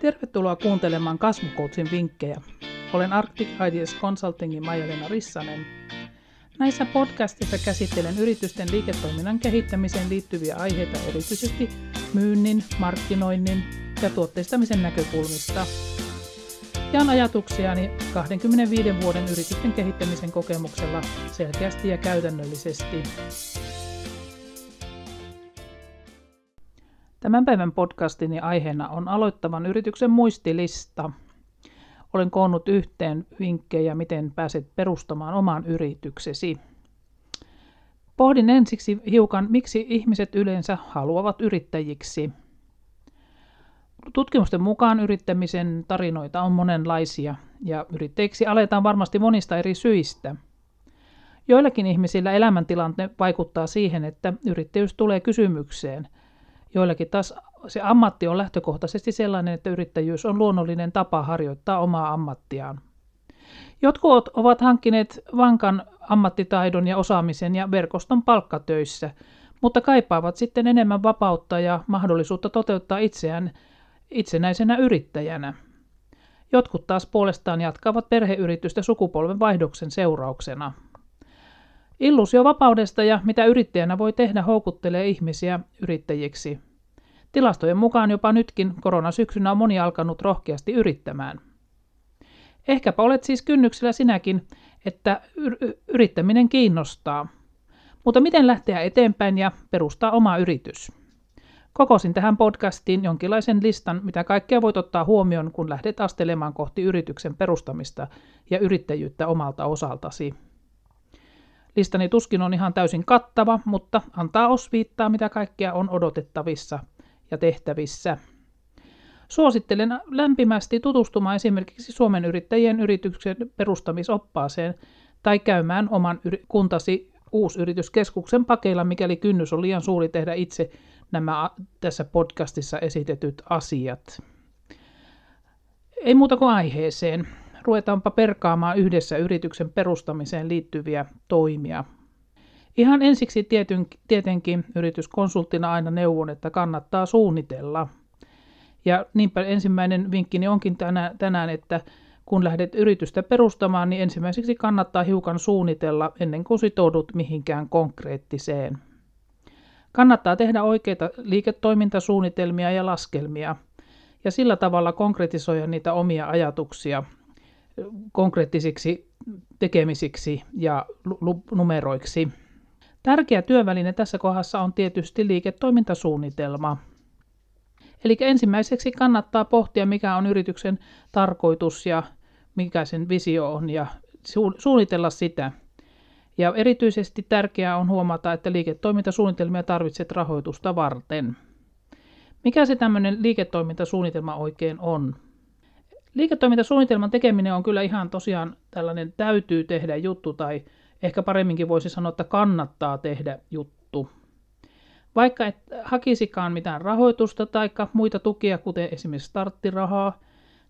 Tervetuloa kuuntelemaan Kasvukoutsin vinkkejä. Olen Arctic Ideas Consultingin Maija-Leena Rissanen. Näissä podcastissa käsittelen yritysten liiketoiminnan kehittämiseen liittyviä aiheita erityisesti myynnin, markkinoinnin ja tuotteistamisen näkökulmista. Jaan ajatuksiani 25 vuoden yritysten kehittämisen kokemuksella selkeästi ja käytännöllisesti. Tämän päivän podcastini aiheena on aloittavan yrityksen muistilista. Olen koonnut yhteen vinkkejä, miten pääset perustamaan oman yrityksesi. Pohdin ensiksi hiukan, miksi ihmiset yleensä haluavat yrittäjiksi. Tutkimusten mukaan yrittämisen tarinoita on monenlaisia ja yrittäjiksi aletaan varmasti monista eri syistä. Joillakin ihmisillä elämäntilanne vaikuttaa siihen, että yrittäjyys tulee kysymykseen – Joillakin taas se ammatti on lähtökohtaisesti sellainen, että yrittäjyys on luonnollinen tapa harjoittaa omaa ammattiaan. Jotkut ovat hankkineet vankan ammattitaidon ja osaamisen ja verkoston palkkatöissä, mutta kaipaavat sitten enemmän vapautta ja mahdollisuutta toteuttaa itseään itsenäisenä yrittäjänä. Jotkut taas puolestaan jatkavat perheyritystä sukupolven vaihdoksen seurauksena. Illusio vapaudesta ja mitä yrittäjänä voi tehdä houkuttelee ihmisiä yrittäjiksi. Tilastojen mukaan jopa nytkin koronasyksynä on moni alkanut rohkeasti yrittämään. Ehkäpä olet siis kynnyksellä sinäkin, että yrittäminen kiinnostaa. Mutta miten lähteä eteenpäin ja perustaa oma yritys? Kokosin tähän podcastiin jonkinlaisen listan, mitä kaikkea voit ottaa huomioon, kun lähdet astelemaan kohti yrityksen perustamista ja yrittäjyyttä omalta osaltasi. Listani tuskin on ihan täysin kattava, mutta antaa osviittaa, mitä kaikkea on odotettavissa ja tehtävissä. Suosittelen lämpimästi tutustumaan esimerkiksi Suomen yrittäjien yrityksen perustamisoppaaseen tai käymään oman kuntasi uusyrityskeskuksen pakeilla, mikäli kynnys on liian suuri tehdä itse nämä tässä podcastissa esitetyt asiat. Ei muuta kuin aiheeseen ruvetaanpa perkaamaan yhdessä yrityksen perustamiseen liittyviä toimia. Ihan ensiksi tietyn, tietenkin yrityskonsulttina aina neuvon, että kannattaa suunnitella. Ja niinpä ensimmäinen vinkkini onkin tänään, tänään, että kun lähdet yritystä perustamaan, niin ensimmäiseksi kannattaa hiukan suunnitella ennen kuin sitoudut mihinkään konkreettiseen. Kannattaa tehdä oikeita liiketoimintasuunnitelmia ja laskelmia, ja sillä tavalla konkretisoida niitä omia ajatuksia konkreettisiksi tekemisiksi ja numeroiksi. Tärkeä työväline tässä kohdassa on tietysti liiketoimintasuunnitelma. Eli ensimmäiseksi kannattaa pohtia, mikä on yrityksen tarkoitus ja mikä sen visio on ja suunnitella sitä. Ja erityisesti tärkeää on huomata, että liiketoimintasuunnitelmia tarvitset rahoitusta varten. Mikä se tämmöinen liiketoimintasuunnitelma oikein on? Liiketoimintasuunnitelman tekeminen on kyllä ihan tosiaan tällainen täytyy tehdä juttu tai ehkä paremminkin voisi sanoa, että kannattaa tehdä juttu. Vaikka et hakisikaan mitään rahoitusta tai muita tukia, kuten esimerkiksi starttirahaa,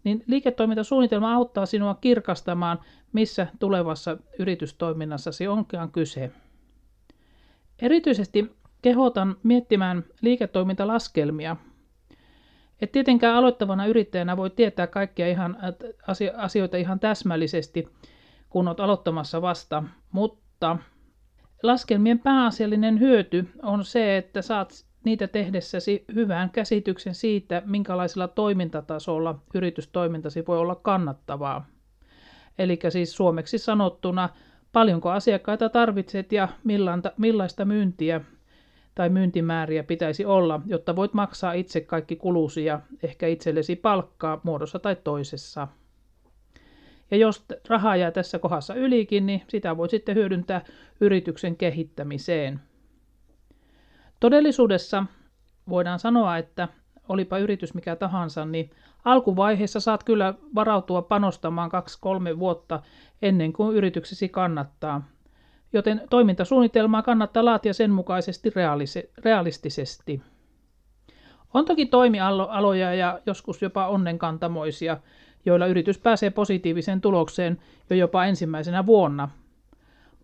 niin liiketoimintasuunnitelma auttaa sinua kirkastamaan, missä tulevassa yritystoiminnassasi onkaan kyse. Erityisesti kehotan miettimään liiketoimintalaskelmia, et tietenkään aloittavana yrittäjänä voi tietää kaikkia ihan, asioita ihan täsmällisesti, kun olet aloittamassa vasta, mutta laskelmien pääasiallinen hyöty on se, että saat niitä tehdessäsi hyvän käsityksen siitä, minkälaisella toimintatasolla yritystoimintasi voi olla kannattavaa. Eli siis suomeksi sanottuna, paljonko asiakkaita tarvitset ja millaista myyntiä tai myyntimääriä pitäisi olla, jotta voit maksaa itse kaikki kulusi ja ehkä itsellesi palkkaa muodossa tai toisessa. Ja jos rahaa jää tässä kohdassa ylikin, niin sitä voi sitten hyödyntää yrityksen kehittämiseen. Todellisuudessa voidaan sanoa, että olipa yritys mikä tahansa, niin alkuvaiheessa saat kyllä varautua panostamaan 2-3 vuotta ennen kuin yrityksesi kannattaa joten toimintasuunnitelmaa kannattaa laatia sen mukaisesti realistisesti. On toki toimialoja ja joskus jopa onnenkantamoisia, joilla yritys pääsee positiiviseen tulokseen jo jopa ensimmäisenä vuonna.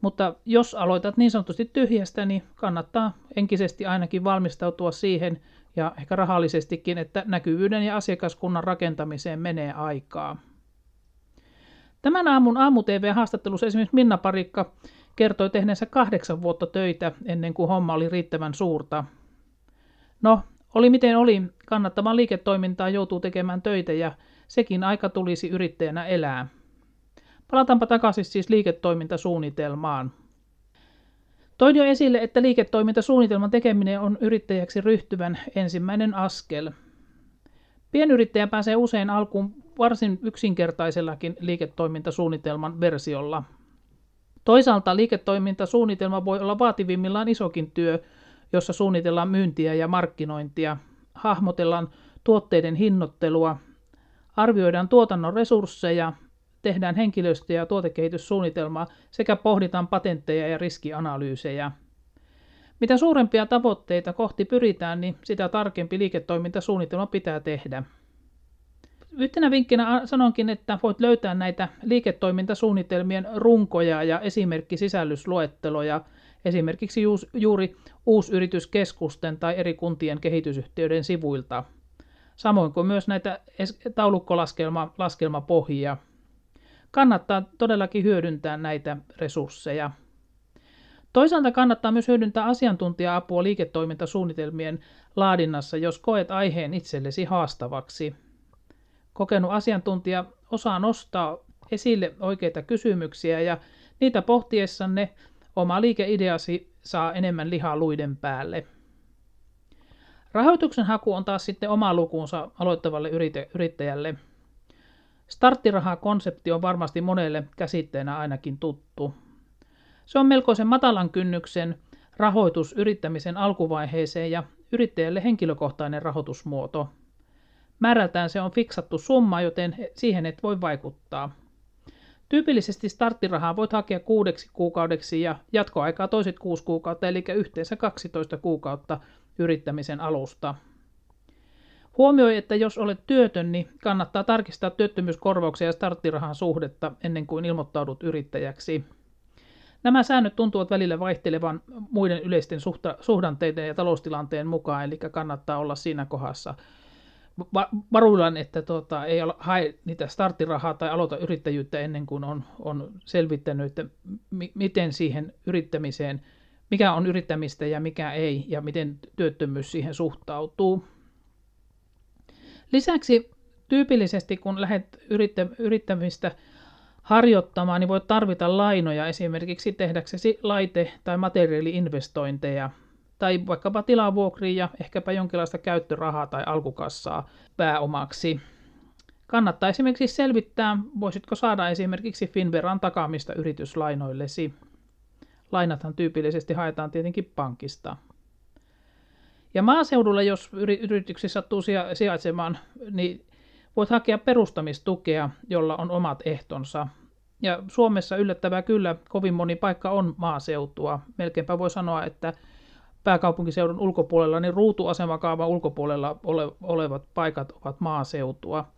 Mutta jos aloitat niin sanotusti tyhjästä, niin kannattaa enkisesti ainakin valmistautua siihen, ja ehkä rahallisestikin, että näkyvyyden ja asiakaskunnan rakentamiseen menee aikaa. Tämän aamun aamu-tv-haastattelussa esimerkiksi Minna Parikka kertoi tehneensä kahdeksan vuotta töitä ennen kuin homma oli riittävän suurta. No, oli miten oli, kannattamaan liiketoimintaa joutuu tekemään töitä ja sekin aika tulisi yrittäjänä elää. Palataanpa takaisin siis liiketoimintasuunnitelmaan. Toin jo esille, että liiketoimintasuunnitelman tekeminen on yrittäjäksi ryhtyvän ensimmäinen askel. Pienyrittäjä pääsee usein alkuun varsin yksinkertaisellakin liiketoimintasuunnitelman versiolla. Toisaalta liiketoimintasuunnitelma voi olla vaativimmillaan isokin työ, jossa suunnitellaan myyntiä ja markkinointia, hahmotellaan tuotteiden hinnoittelua, arvioidaan tuotannon resursseja, tehdään henkilöstö- ja tuotekehityssuunnitelmaa sekä pohditaan patentteja ja riskianalyysejä. Mitä suurempia tavoitteita kohti pyritään, niin sitä tarkempi liiketoimintasuunnitelma pitää tehdä. Yhtenä vinkkinä sanonkin, että voit löytää näitä liiketoimintasuunnitelmien runkoja ja esimerkkisisällysluetteloja esimerkiksi juuri uusyrityskeskusten tai eri kuntien kehitysyhtiöiden sivuilta, samoin kuin myös näitä taulukkolaskelmapohjia. Kannattaa todellakin hyödyntää näitä resursseja. Toisaalta kannattaa myös hyödyntää asiantuntija-apua liiketoimintasuunnitelmien laadinnassa, jos koet aiheen itsellesi haastavaksi. Kokenut asiantuntija osaa nostaa esille oikeita kysymyksiä ja niitä pohtiessanne oma liikeideasi saa enemmän lihaa luiden päälle. Rahoituksen haku on taas sitten oma lukuunsa aloittavalle yrittäjälle. Starttirahakonsepti on varmasti monelle käsitteenä ainakin tuttu. Se on melkoisen matalan kynnyksen rahoitus yrittämisen alkuvaiheeseen ja yrittäjälle henkilökohtainen rahoitusmuoto. Määrältään se on fiksattu summa, joten siihen et voi vaikuttaa. Tyypillisesti starttirahaa voit hakea kuudeksi kuukaudeksi ja jatkoaikaa toiset kuusi kuukautta, eli yhteensä 12 kuukautta yrittämisen alusta. Huomioi, että jos olet työtön, niin kannattaa tarkistaa työttömyyskorvauksia ja starttirahan suhdetta ennen kuin ilmoittaudut yrittäjäksi. Nämä säännöt tuntuvat välillä vaihtelevan muiden yleisten suhdanteiden ja taloustilanteen mukaan, eli kannattaa olla siinä kohdassa varuillaan, että tota, ei hae niitä starttirahaa tai aloita yrittäjyyttä ennen kuin on, on selvittänyt, että mi- miten siihen yrittämiseen, mikä on yrittämistä ja mikä ei, ja miten työttömyys siihen suhtautuu. Lisäksi tyypillisesti, kun lähdet yrittä, yrittämistä harjoittamaan, niin voit tarvita lainoja esimerkiksi tehdäksesi laite- tai materiaaliinvestointeja tai vaikkapa tilavuokriin ja ehkäpä jonkinlaista käyttörahaa tai alkukassaa pääomaksi. Kannattaa esimerkiksi selvittää, voisitko saada esimerkiksi Finveran takaamista yrityslainoillesi. Lainathan tyypillisesti haetaan tietenkin pankista. Ja maaseudulla, jos yrityksissä sattuu sijaitsemaan, niin voit hakea perustamistukea, jolla on omat ehtonsa. Ja Suomessa yllättävää kyllä kovin moni paikka on maaseutua. Melkeinpä voi sanoa, että pääkaupunkiseudun ulkopuolella, niin ruutuasemakaavan ulkopuolella ole, olevat paikat ovat maaseutua.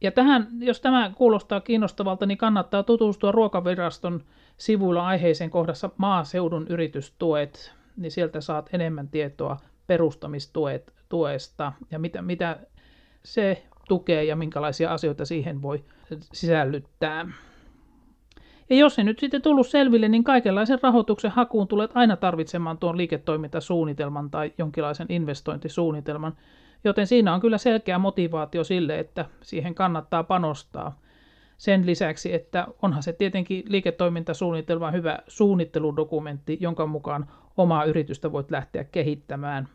Ja tähän, jos tämä kuulostaa kiinnostavalta, niin kannattaa tutustua Ruokaviraston sivuilla aiheeseen kohdassa maaseudun yritystuet, niin sieltä saat enemmän tietoa perustamistuesta ja mitä, mitä se tukee ja minkälaisia asioita siihen voi sisällyttää. Ja jos ei nyt sitten tullut selville, niin kaikenlaisen rahoituksen hakuun tulet aina tarvitsemaan tuon liiketoimintasuunnitelman tai jonkinlaisen investointisuunnitelman, joten siinä on kyllä selkeä motivaatio sille, että siihen kannattaa panostaa. Sen lisäksi, että onhan se tietenkin liiketoimintasuunnitelma hyvä suunnitteludokumentti, jonka mukaan omaa yritystä voit lähteä kehittämään.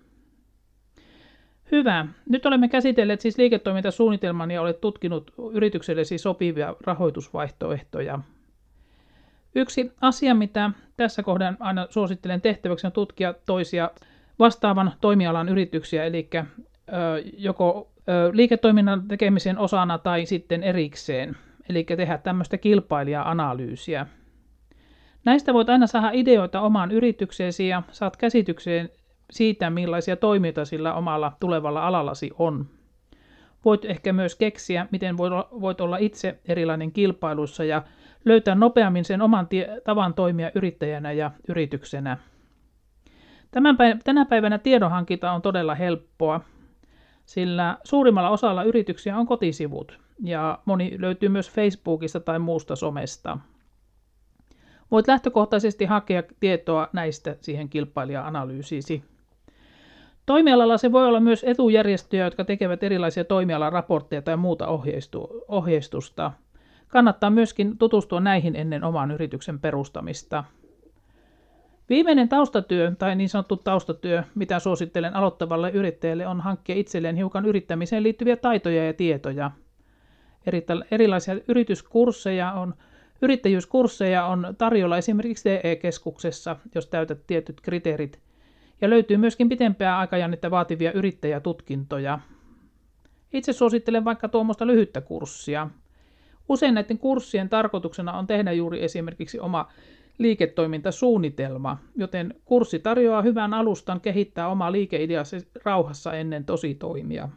Hyvä. Nyt olemme käsitelleet siis liiketoimintasuunnitelman ja olet tutkinut yrityksellesi sopivia rahoitusvaihtoehtoja. Yksi asia, mitä tässä kohdan aina suosittelen tehtäväksi, on tutkia toisia vastaavan toimialan yrityksiä, eli joko liiketoiminnan tekemisen osana tai sitten erikseen, eli tehdä tämmöistä kilpailija-analyysiä. Näistä voit aina saada ideoita omaan yritykseesi ja saat käsitykseen siitä, millaisia toimijoita sillä omalla tulevalla alallasi on. Voit ehkä myös keksiä, miten voit olla itse erilainen kilpailussa ja löytää nopeammin sen oman tie- tavan toimia yrittäjänä ja yrityksenä. Tämän päivänä, tänä päivänä tiedonhankinta on todella helppoa, sillä suurimmalla osalla yrityksiä on kotisivut ja moni löytyy myös Facebookista tai muusta somesta. Voit lähtökohtaisesti hakea tietoa näistä siihen kilpailija-analyysiisi. Toimialalla se voi olla myös etujärjestöjä, jotka tekevät erilaisia toimialaraportteja tai muuta ohjeistusta. Kannattaa myöskin tutustua näihin ennen oman yrityksen perustamista. Viimeinen taustatyö tai niin sanottu taustatyö, mitä suosittelen aloittavalle yrittäjälle, on hankkia itselleen hiukan yrittämiseen liittyviä taitoja ja tietoja. Erilaisia yrityskursseja on, yrittäjyyskursseja on tarjolla esimerkiksi TE-keskuksessa, jos täytät tietyt kriteerit – ja löytyy myöskin pitempää aikajännettä vaativia yrittäjätutkintoja. Itse suosittelen vaikka tuommoista lyhyttä kurssia. Usein näiden kurssien tarkoituksena on tehdä juuri esimerkiksi oma liiketoimintasuunnitelma, joten kurssi tarjoaa hyvän alustan kehittää oma liikeideasi rauhassa ennen tositoimia.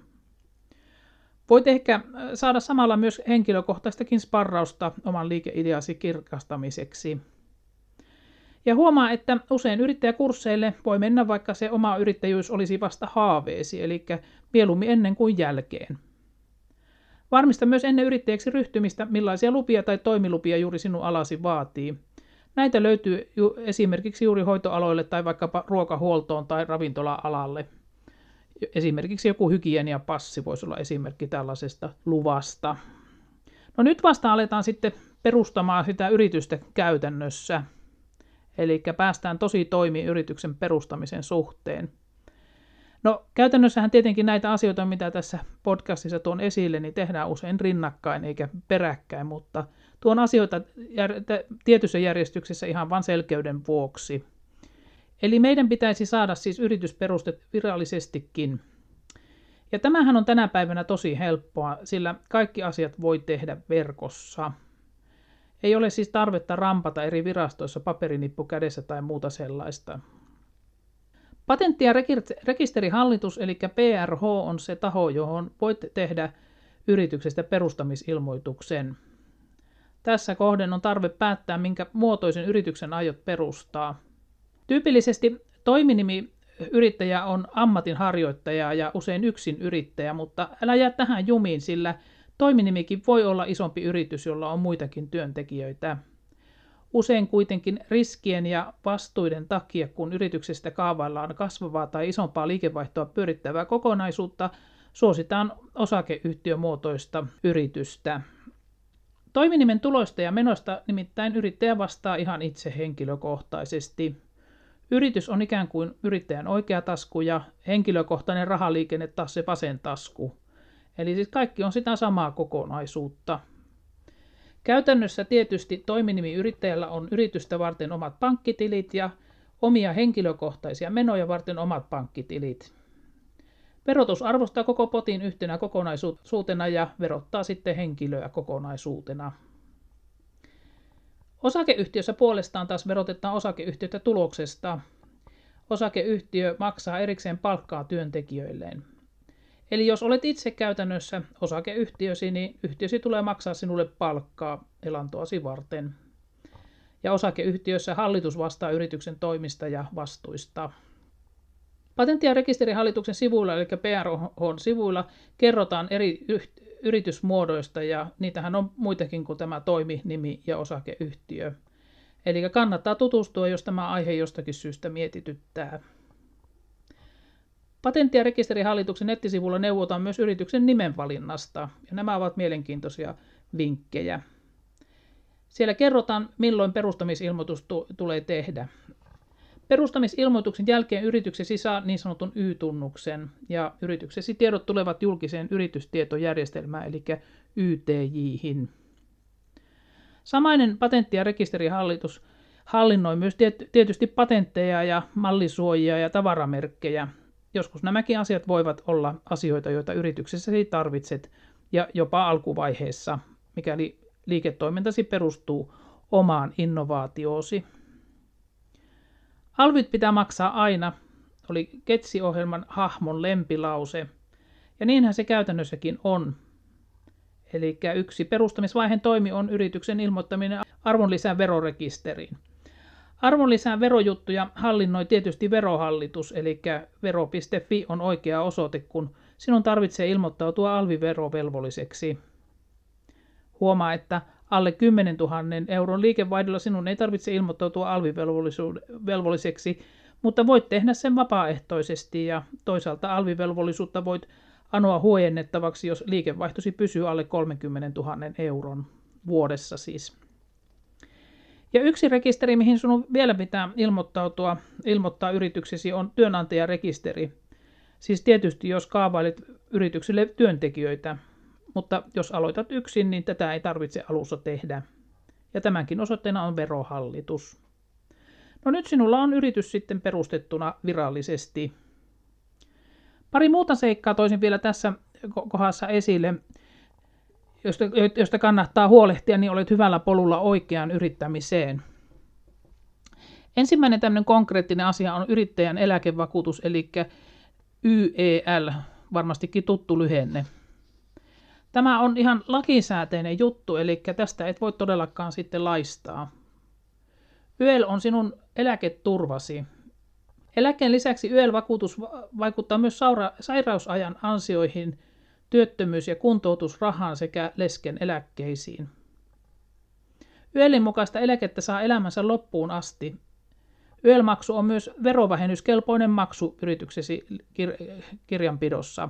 Voit ehkä äh, saada samalla myös henkilökohtaistakin sparrausta oman liikeideasi kirkastamiseksi. Ja huomaa, että usein yrittäjäkursseille voi mennä, vaikka se oma yrittäjyys olisi vasta haaveesi, eli mieluummin ennen kuin jälkeen. Varmista myös ennen yrittäjäksi ryhtymistä, millaisia lupia tai toimilupia juuri sinun alasi vaatii. Näitä löytyy ju- esimerkiksi juuri hoitoaloille tai vaikkapa ruokahuoltoon tai ravintola-alalle. Esimerkiksi joku hygieniapassi voisi olla esimerkki tällaisesta luvasta. No nyt vasta aletaan sitten perustamaan sitä yritystä käytännössä. Eli päästään tosi toimiin yrityksen perustamisen suhteen. No käytännössähän tietenkin näitä asioita, mitä tässä podcastissa tuon esille, niin tehdään usein rinnakkain eikä peräkkäin, mutta tuon asioita jär- tietyssä järjestyksessä ihan vain selkeyden vuoksi. Eli meidän pitäisi saada siis yritysperustet virallisestikin. Ja tämähän on tänä päivänä tosi helppoa, sillä kaikki asiat voi tehdä verkossa. Ei ole siis tarvetta rampata eri virastoissa paperinippu kädessä tai muuta sellaista. Patentti- ja rekisterihallitus eli PRH on se taho, johon voit tehdä yrityksestä perustamisilmoituksen. Tässä kohden on tarve päättää, minkä muotoisen yrityksen aiot perustaa. Tyypillisesti toiminimi yrittäjä on ammatinharjoittaja ja usein yksin yrittäjä, mutta älä jää tähän jumiin, sillä Toiminimikin voi olla isompi yritys, jolla on muitakin työntekijöitä. Usein kuitenkin riskien ja vastuiden takia, kun yrityksestä kaavaillaan kasvavaa tai isompaa liikevaihtoa pyörittävää kokonaisuutta, suositaan osakeyhtiömuotoista yritystä. Toiminimen tuloista ja menosta nimittäin yrittäjä vastaa ihan itse henkilökohtaisesti. Yritys on ikään kuin yrittäjän oikea tasku ja henkilökohtainen rahaliikenne taas se vasen tasku. Eli siis kaikki on sitä samaa kokonaisuutta. Käytännössä tietysti toiminimi yrittäjällä on yritystä varten omat pankkitilit ja omia henkilökohtaisia menoja varten omat pankkitilit. Verotus arvostaa koko potin yhtenä kokonaisuutena ja verottaa sitten henkilöä kokonaisuutena. Osakeyhtiössä puolestaan taas verotetaan osakeyhtiötä tuloksesta. Osakeyhtiö maksaa erikseen palkkaa työntekijöilleen. Eli jos olet itse käytännössä osakeyhtiösi, niin yhtiösi tulee maksaa sinulle palkkaa elantoasi varten. Ja osakeyhtiössä hallitus vastaa yrityksen toimista ja vastuista. Patentti- ja rekisterihallituksen sivuilla, eli PRH-sivuilla, kerrotaan eri yritysmuodoista ja niitähän on muitakin kuin tämä toiminimi ja osakeyhtiö. Eli kannattaa tutustua, jos tämä aihe jostakin syystä mietityttää. Patentti- ja rekisterihallituksen nettisivulla neuvotaan myös yrityksen nimenvalinnasta, ja nämä ovat mielenkiintoisia vinkkejä. Siellä kerrotaan, milloin perustamisilmoitus tulee tehdä. Perustamisilmoituksen jälkeen yrityksesi saa niin sanotun Y-tunnuksen, ja yrityksesi tiedot tulevat julkiseen yritystietojärjestelmään, eli YTJihin. Samainen patentti- ja rekisterihallitus hallinnoi myös tietysti patentteja ja mallisuojia ja tavaramerkkejä, Joskus nämäkin asiat voivat olla asioita, joita yrityksessäsi tarvitset ja jopa alkuvaiheessa, mikäli liiketoimintasi perustuu omaan innovaatioosi. Alvit pitää maksaa aina, oli Ketsi-ohjelman hahmon lempilause, ja niinhän se käytännössäkin on. Eli yksi perustamisvaiheen toimi on yrityksen ilmoittaminen arvonlisän verorekisteriin. Arvonlisän verojuttuja hallinnoi tietysti verohallitus, eli vero.fi on oikea osoite, kun sinun tarvitsee ilmoittautua alviverovelvolliseksi. Huomaa, että alle 10 000 euron liikevaihdolla sinun ei tarvitse ilmoittautua alvivelvolliseksi, mutta voit tehdä sen vapaaehtoisesti ja toisaalta alvivelvollisuutta voit anoa huojennettavaksi, jos liikevaihtosi pysyy alle 30 000 euron vuodessa siis. Ja yksi rekisteri, mihin sinun vielä pitää ilmoittautua, ilmoittaa yrityksesi, on työnantajarekisteri. Siis tietysti, jos kaavailet yritykselle työntekijöitä, mutta jos aloitat yksin, niin tätä ei tarvitse alussa tehdä. Ja tämänkin osoitteena on verohallitus. No nyt sinulla on yritys sitten perustettuna virallisesti. Pari muuta seikkaa toisin vielä tässä kohdassa esille, josta, josta kannattaa huolehtia, niin olet hyvällä polulla oikeaan yrittämiseen. Ensimmäinen tämmöinen konkreettinen asia on yrittäjän eläkevakuutus, eli YEL, varmastikin tuttu lyhenne. Tämä on ihan lakisääteinen juttu, eli tästä et voi todellakaan sitten laistaa. YEL on sinun eläketurvasi. Eläkeen lisäksi YEL-vakuutus vaikuttaa myös sairausajan ansioihin, työttömyys- ja kuntoutusrahaan sekä lesken eläkkeisiin. YELin mukaista eläkettä saa elämänsä loppuun asti. YEL-maksu on myös verovähennyskelpoinen maksu yrityksesi kir- kirjanpidossa.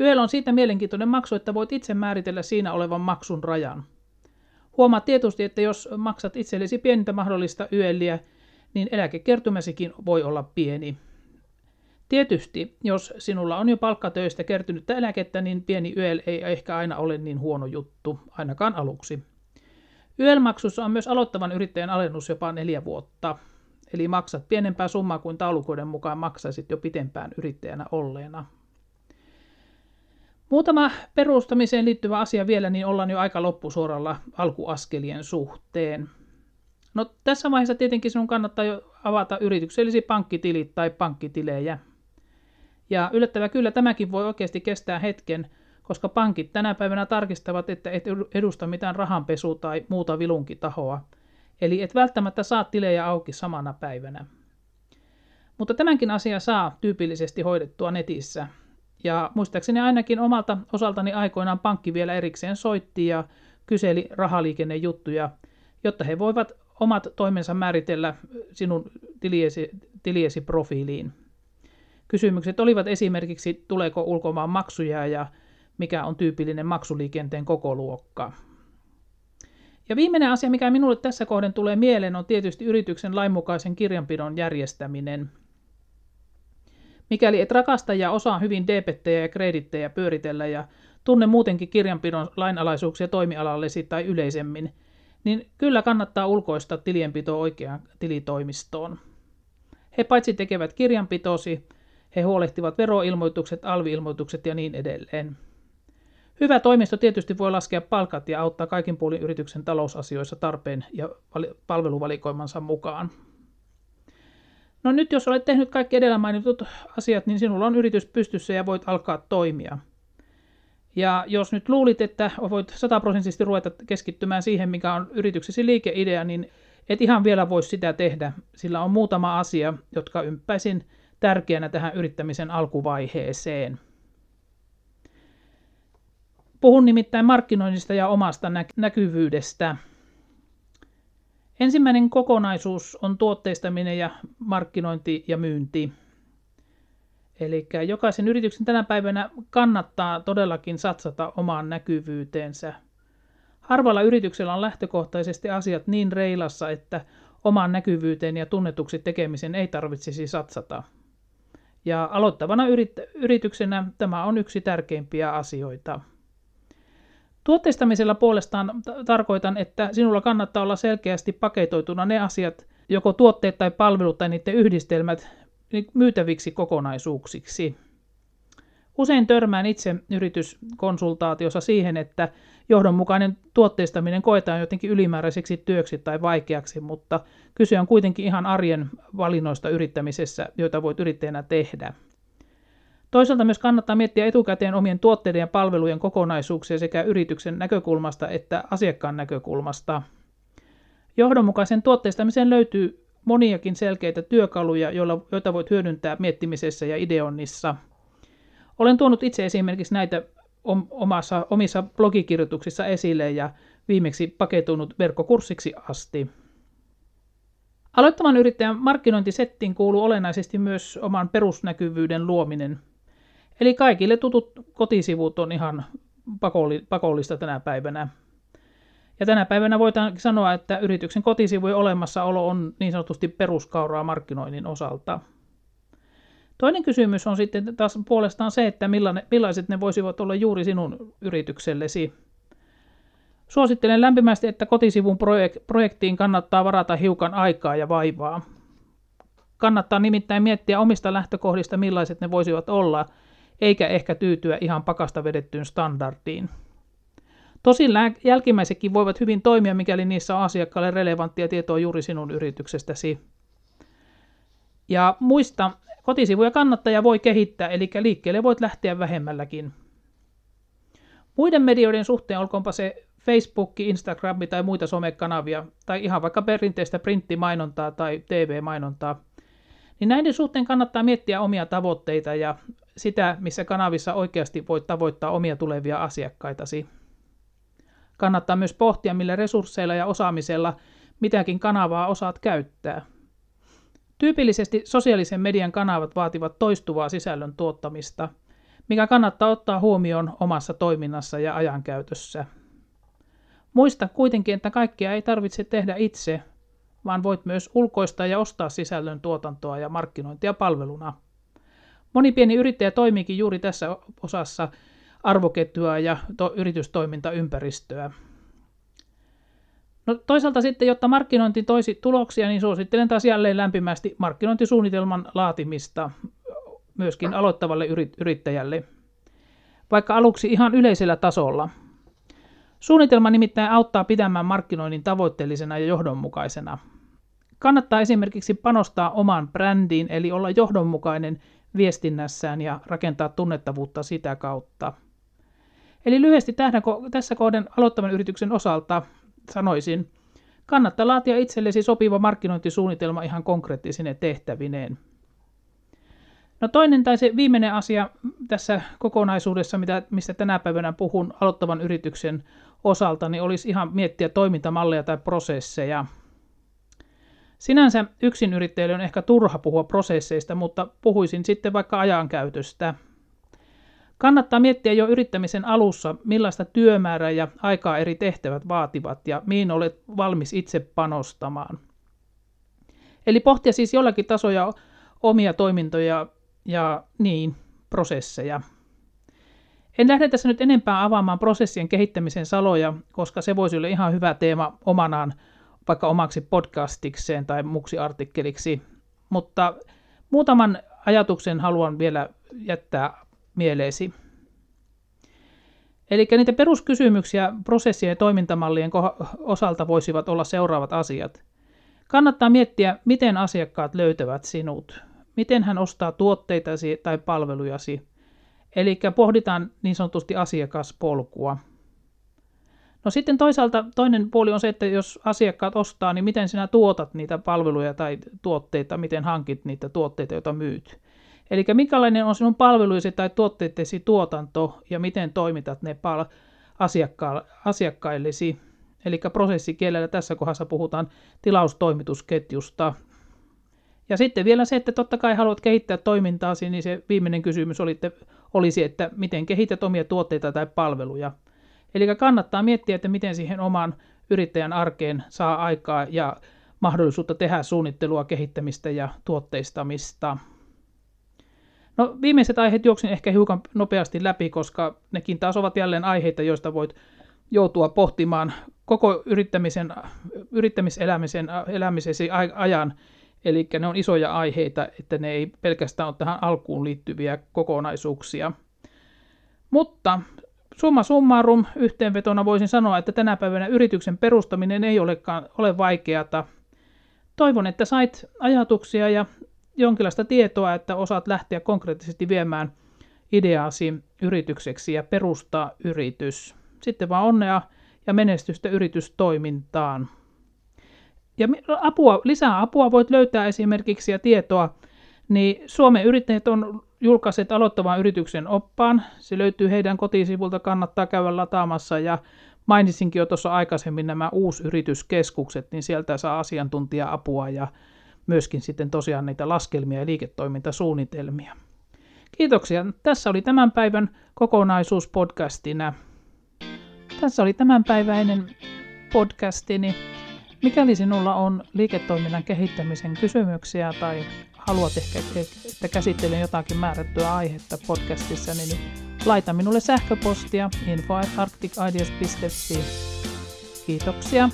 YEL on siitä mielenkiintoinen maksu, että voit itse määritellä siinä olevan maksun rajan. Huomaa tietysti, että jos maksat itsellesi pienintä mahdollista YELiä, niin eläkekertymäsikin voi olla pieni. Tietysti, jos sinulla on jo palkkatöistä kertynyttä eläkettä, niin pieni YEL ei ehkä aina ole niin huono juttu, ainakaan aluksi. YEL-maksussa on myös aloittavan yrittäjän alennus jopa neljä vuotta, eli maksat pienempää summaa kuin taulukoiden mukaan maksaisit jo pitempään yrittäjänä olleena. Muutama perustamiseen liittyvä asia vielä, niin ollaan jo aika loppusuoralla alkuaskelien suhteen. No tässä vaiheessa tietenkin sinun kannattaa jo avata yrityksellisi pankkitilit tai pankkitilejä. Ja yllättävää kyllä tämäkin voi oikeasti kestää hetken, koska pankit tänä päivänä tarkistavat, että et edusta mitään rahanpesu tai muuta vilunkitahoa. Eli et välttämättä saa tilejä auki samana päivänä. Mutta tämänkin asia saa tyypillisesti hoidettua netissä. Ja muistaakseni ainakin omalta osaltani aikoinaan pankki vielä erikseen soitti ja kyseli rahaliikennejuttuja, jotta he voivat omat toimensa määritellä sinun tiliesi, tiliesi profiiliin. Kysymykset olivat esimerkiksi, tuleeko ulkomaan maksuja ja mikä on tyypillinen maksuliikenteen kokoluokka. Ja viimeinen asia, mikä minulle tässä kohden tulee mieleen, on tietysti yrityksen lainmukaisen kirjanpidon järjestäminen. Mikäli et rakasta ja osaa hyvin debettejä ja kredittejä pyöritellä ja tunne muutenkin kirjanpidon lainalaisuuksia toimialallesi tai yleisemmin, niin kyllä kannattaa ulkoista tilienpito oikeaan tilitoimistoon. He paitsi tekevät kirjanpitosi, he huolehtivat veroilmoitukset, alviilmoitukset ja niin edelleen. Hyvä toimisto tietysti voi laskea palkat ja auttaa kaikin puolin yrityksen talousasioissa tarpeen ja palveluvalikoimansa mukaan. No nyt jos olet tehnyt kaikki edellä mainitut asiat, niin sinulla on yritys pystyssä ja voit alkaa toimia. Ja jos nyt luulit, että voit sataprosenttisesti ruveta keskittymään siihen, mikä on yrityksesi liikeidea, niin et ihan vielä voi sitä tehdä. Sillä on muutama asia, jotka ympäisin tärkeänä tähän yrittämisen alkuvaiheeseen. Puhun nimittäin markkinoinnista ja omasta näkyvyydestä. Ensimmäinen kokonaisuus on tuotteistaminen ja markkinointi ja myynti. Eli jokaisen yrityksen tänä päivänä kannattaa todellakin satsata omaan näkyvyyteensä. Harvalla yrityksellä on lähtökohtaisesti asiat niin reilassa, että omaan näkyvyyteen ja tunnetuksi tekemisen ei tarvitsisi satsata. Ja aloittavana yrit- yrityksenä tämä on yksi tärkeimpiä asioita. Tuotteistamisella puolestaan t- tarkoitan, että sinulla kannattaa olla selkeästi paketoituna ne asiat, joko tuotteet tai palvelut tai niiden yhdistelmät, myytäviksi kokonaisuuksiksi. Usein törmään itse yrityskonsultaatiossa siihen, että johdonmukainen tuotteistaminen koetaan jotenkin ylimääräiseksi työksi tai vaikeaksi, mutta kyse on kuitenkin ihan arjen valinnoista yrittämisessä, joita voit yrittäjänä tehdä. Toisaalta myös kannattaa miettiä etukäteen omien tuotteiden ja palvelujen kokonaisuuksia sekä yrityksen näkökulmasta että asiakkaan näkökulmasta. Johdonmukaisen tuotteistamiseen löytyy moniakin selkeitä työkaluja, joita voit hyödyntää miettimisessä ja ideonnissa. Olen tuonut itse esimerkiksi näitä omassa, omissa blogikirjoituksissa esille ja viimeksi paketunut verkkokurssiksi asti. Aloittavan yrittäjän markkinointisettiin kuuluu olennaisesti myös oman perusnäkyvyyden luominen. Eli kaikille tutut kotisivut on ihan pakollista tänä päivänä. Ja tänä päivänä voidaan sanoa, että yrityksen kotisivujen olemassaolo on niin sanotusti peruskauraa markkinoinnin osalta. Toinen kysymys on sitten taas puolestaan se, että millaiset ne voisivat olla juuri sinun yrityksellesi. Suosittelen lämpimästi, että kotisivun projektiin kannattaa varata hiukan aikaa ja vaivaa. Kannattaa nimittäin miettiä omista lähtökohdista, millaiset ne voisivat olla, eikä ehkä tyytyä ihan pakasta vedettyyn standardiin. Tosin jälkimmäisetkin voivat hyvin toimia, mikäli niissä on asiakkaalle relevanttia tietoa juuri sinun yrityksestäsi. Ja muista, kotisivuja kannattaja voi kehittää, eli liikkeelle voit lähteä vähemmälläkin. Muiden medioiden suhteen, olkoonpa se Facebook, Instagram tai muita somekanavia, tai ihan vaikka perinteistä printtimainontaa tai TV-mainontaa, niin näiden suhteen kannattaa miettiä omia tavoitteita ja sitä, missä kanavissa oikeasti voit tavoittaa omia tulevia asiakkaitasi. Kannattaa myös pohtia, millä resursseilla ja osaamisella mitäkin kanavaa osaat käyttää. Tyypillisesti sosiaalisen median kanavat vaativat toistuvaa sisällön tuottamista, mikä kannattaa ottaa huomioon omassa toiminnassa ja ajankäytössä. Muista kuitenkin, että kaikkia ei tarvitse tehdä itse, vaan voit myös ulkoistaa ja ostaa sisällön tuotantoa ja markkinointia palveluna. Moni pieni yrittäjä toimiikin juuri tässä osassa arvoketjua ja to- yritystoimintaympäristöä. No toisaalta sitten, jotta markkinointi toisi tuloksia, niin suosittelen taas jälleen lämpimästi markkinointisuunnitelman laatimista myöskin aloittavalle yrittäjälle, vaikka aluksi ihan yleisellä tasolla. Suunnitelma nimittäin auttaa pitämään markkinoinnin tavoitteellisena ja johdonmukaisena. Kannattaa esimerkiksi panostaa omaan brändiin, eli olla johdonmukainen viestinnässään ja rakentaa tunnettavuutta sitä kautta. Eli lyhyesti tässä kohden aloittavan yrityksen osalta sanoisin, kannattaa laatia itsellesi sopiva markkinointisuunnitelma ihan konkreettisine tehtävineen. No toinen tai se viimeinen asia tässä kokonaisuudessa, mitä, mistä tänä päivänä puhun aloittavan yrityksen osalta, niin olisi ihan miettiä toimintamalleja tai prosesseja. Sinänsä yksin yrittäjille on ehkä turha puhua prosesseista, mutta puhuisin sitten vaikka ajankäytöstä – Kannattaa miettiä jo yrittämisen alussa, millaista työmäärää ja aikaa eri tehtävät vaativat ja mihin olet valmis itse panostamaan. Eli pohtia siis jollakin tasoja omia toimintoja ja niin, prosesseja. En lähde tässä nyt enempää avaamaan prosessien kehittämisen saloja, koska se voisi olla ihan hyvä teema omanaan vaikka omaksi podcastikseen tai muuksi artikkeliksi, mutta muutaman ajatuksen haluan vielä jättää mieleesi. Eli niitä peruskysymyksiä prosessien ja toimintamallien osalta voisivat olla seuraavat asiat. Kannattaa miettiä, miten asiakkaat löytävät sinut, miten hän ostaa tuotteitasi tai palvelujasi. Eli pohditaan niin sanotusti asiakaspolkua. No sitten toisaalta toinen puoli on se, että jos asiakkaat ostaa, niin miten sinä tuotat niitä palveluja tai tuotteita, miten hankit niitä tuotteita, joita myyt. Eli minkälainen on sinun palveluisi tai tuotteitesi tuotanto ja miten toimitat ne pal- asiakka- asiakkaillesi. Eli prosessikielellä tässä kohdassa puhutaan tilaustoimitusketjusta. Ja sitten vielä se, että totta kai haluat kehittää toimintaasi, niin se viimeinen kysymys oli, että, olisi, että miten kehität omia tuotteita tai palveluja. Eli kannattaa miettiä, että miten siihen oman yrittäjän arkeen saa aikaa ja mahdollisuutta tehdä suunnittelua, kehittämistä ja tuotteistamista. No viimeiset aiheet juoksin ehkä hiukan nopeasti läpi, koska nekin taas ovat jälleen aiheita, joista voit joutua pohtimaan koko yrittämisen, yrittämiselämisen elämisesi ajan. Eli ne on isoja aiheita, että ne ei pelkästään ole tähän alkuun liittyviä kokonaisuuksia. Mutta summa summarum yhteenvetona voisin sanoa, että tänä päivänä yrityksen perustaminen ei olekaan, ole vaikeata. Toivon, että sait ajatuksia ja jonkinlaista tietoa, että osaat lähteä konkreettisesti viemään ideaasi yritykseksi ja perustaa yritys. Sitten vaan onnea ja menestystä yritystoimintaan. Ja apua, lisää apua voit löytää esimerkiksi ja tietoa, niin Suomen yrittäjät on julkaiset aloittavan yrityksen oppaan. Se löytyy heidän kotisivulta, kannattaa käydä lataamassa ja mainitsinkin jo tuossa aikaisemmin nämä uusyrityskeskukset, niin sieltä saa asiantuntija-apua ja myöskin sitten tosiaan niitä laskelmia ja liiketoimintasuunnitelmia. Kiitoksia. Tässä oli tämän päivän kokonaisuus podcastina. Tässä oli tämänpäiväinen podcastini. Mikäli sinulla on liiketoiminnan kehittämisen kysymyksiä tai haluat ehkä, että käsittelen jotakin määrättyä aihetta podcastissa, niin laita minulle sähköpostia info.arcticideas.fi. Kiitoksia.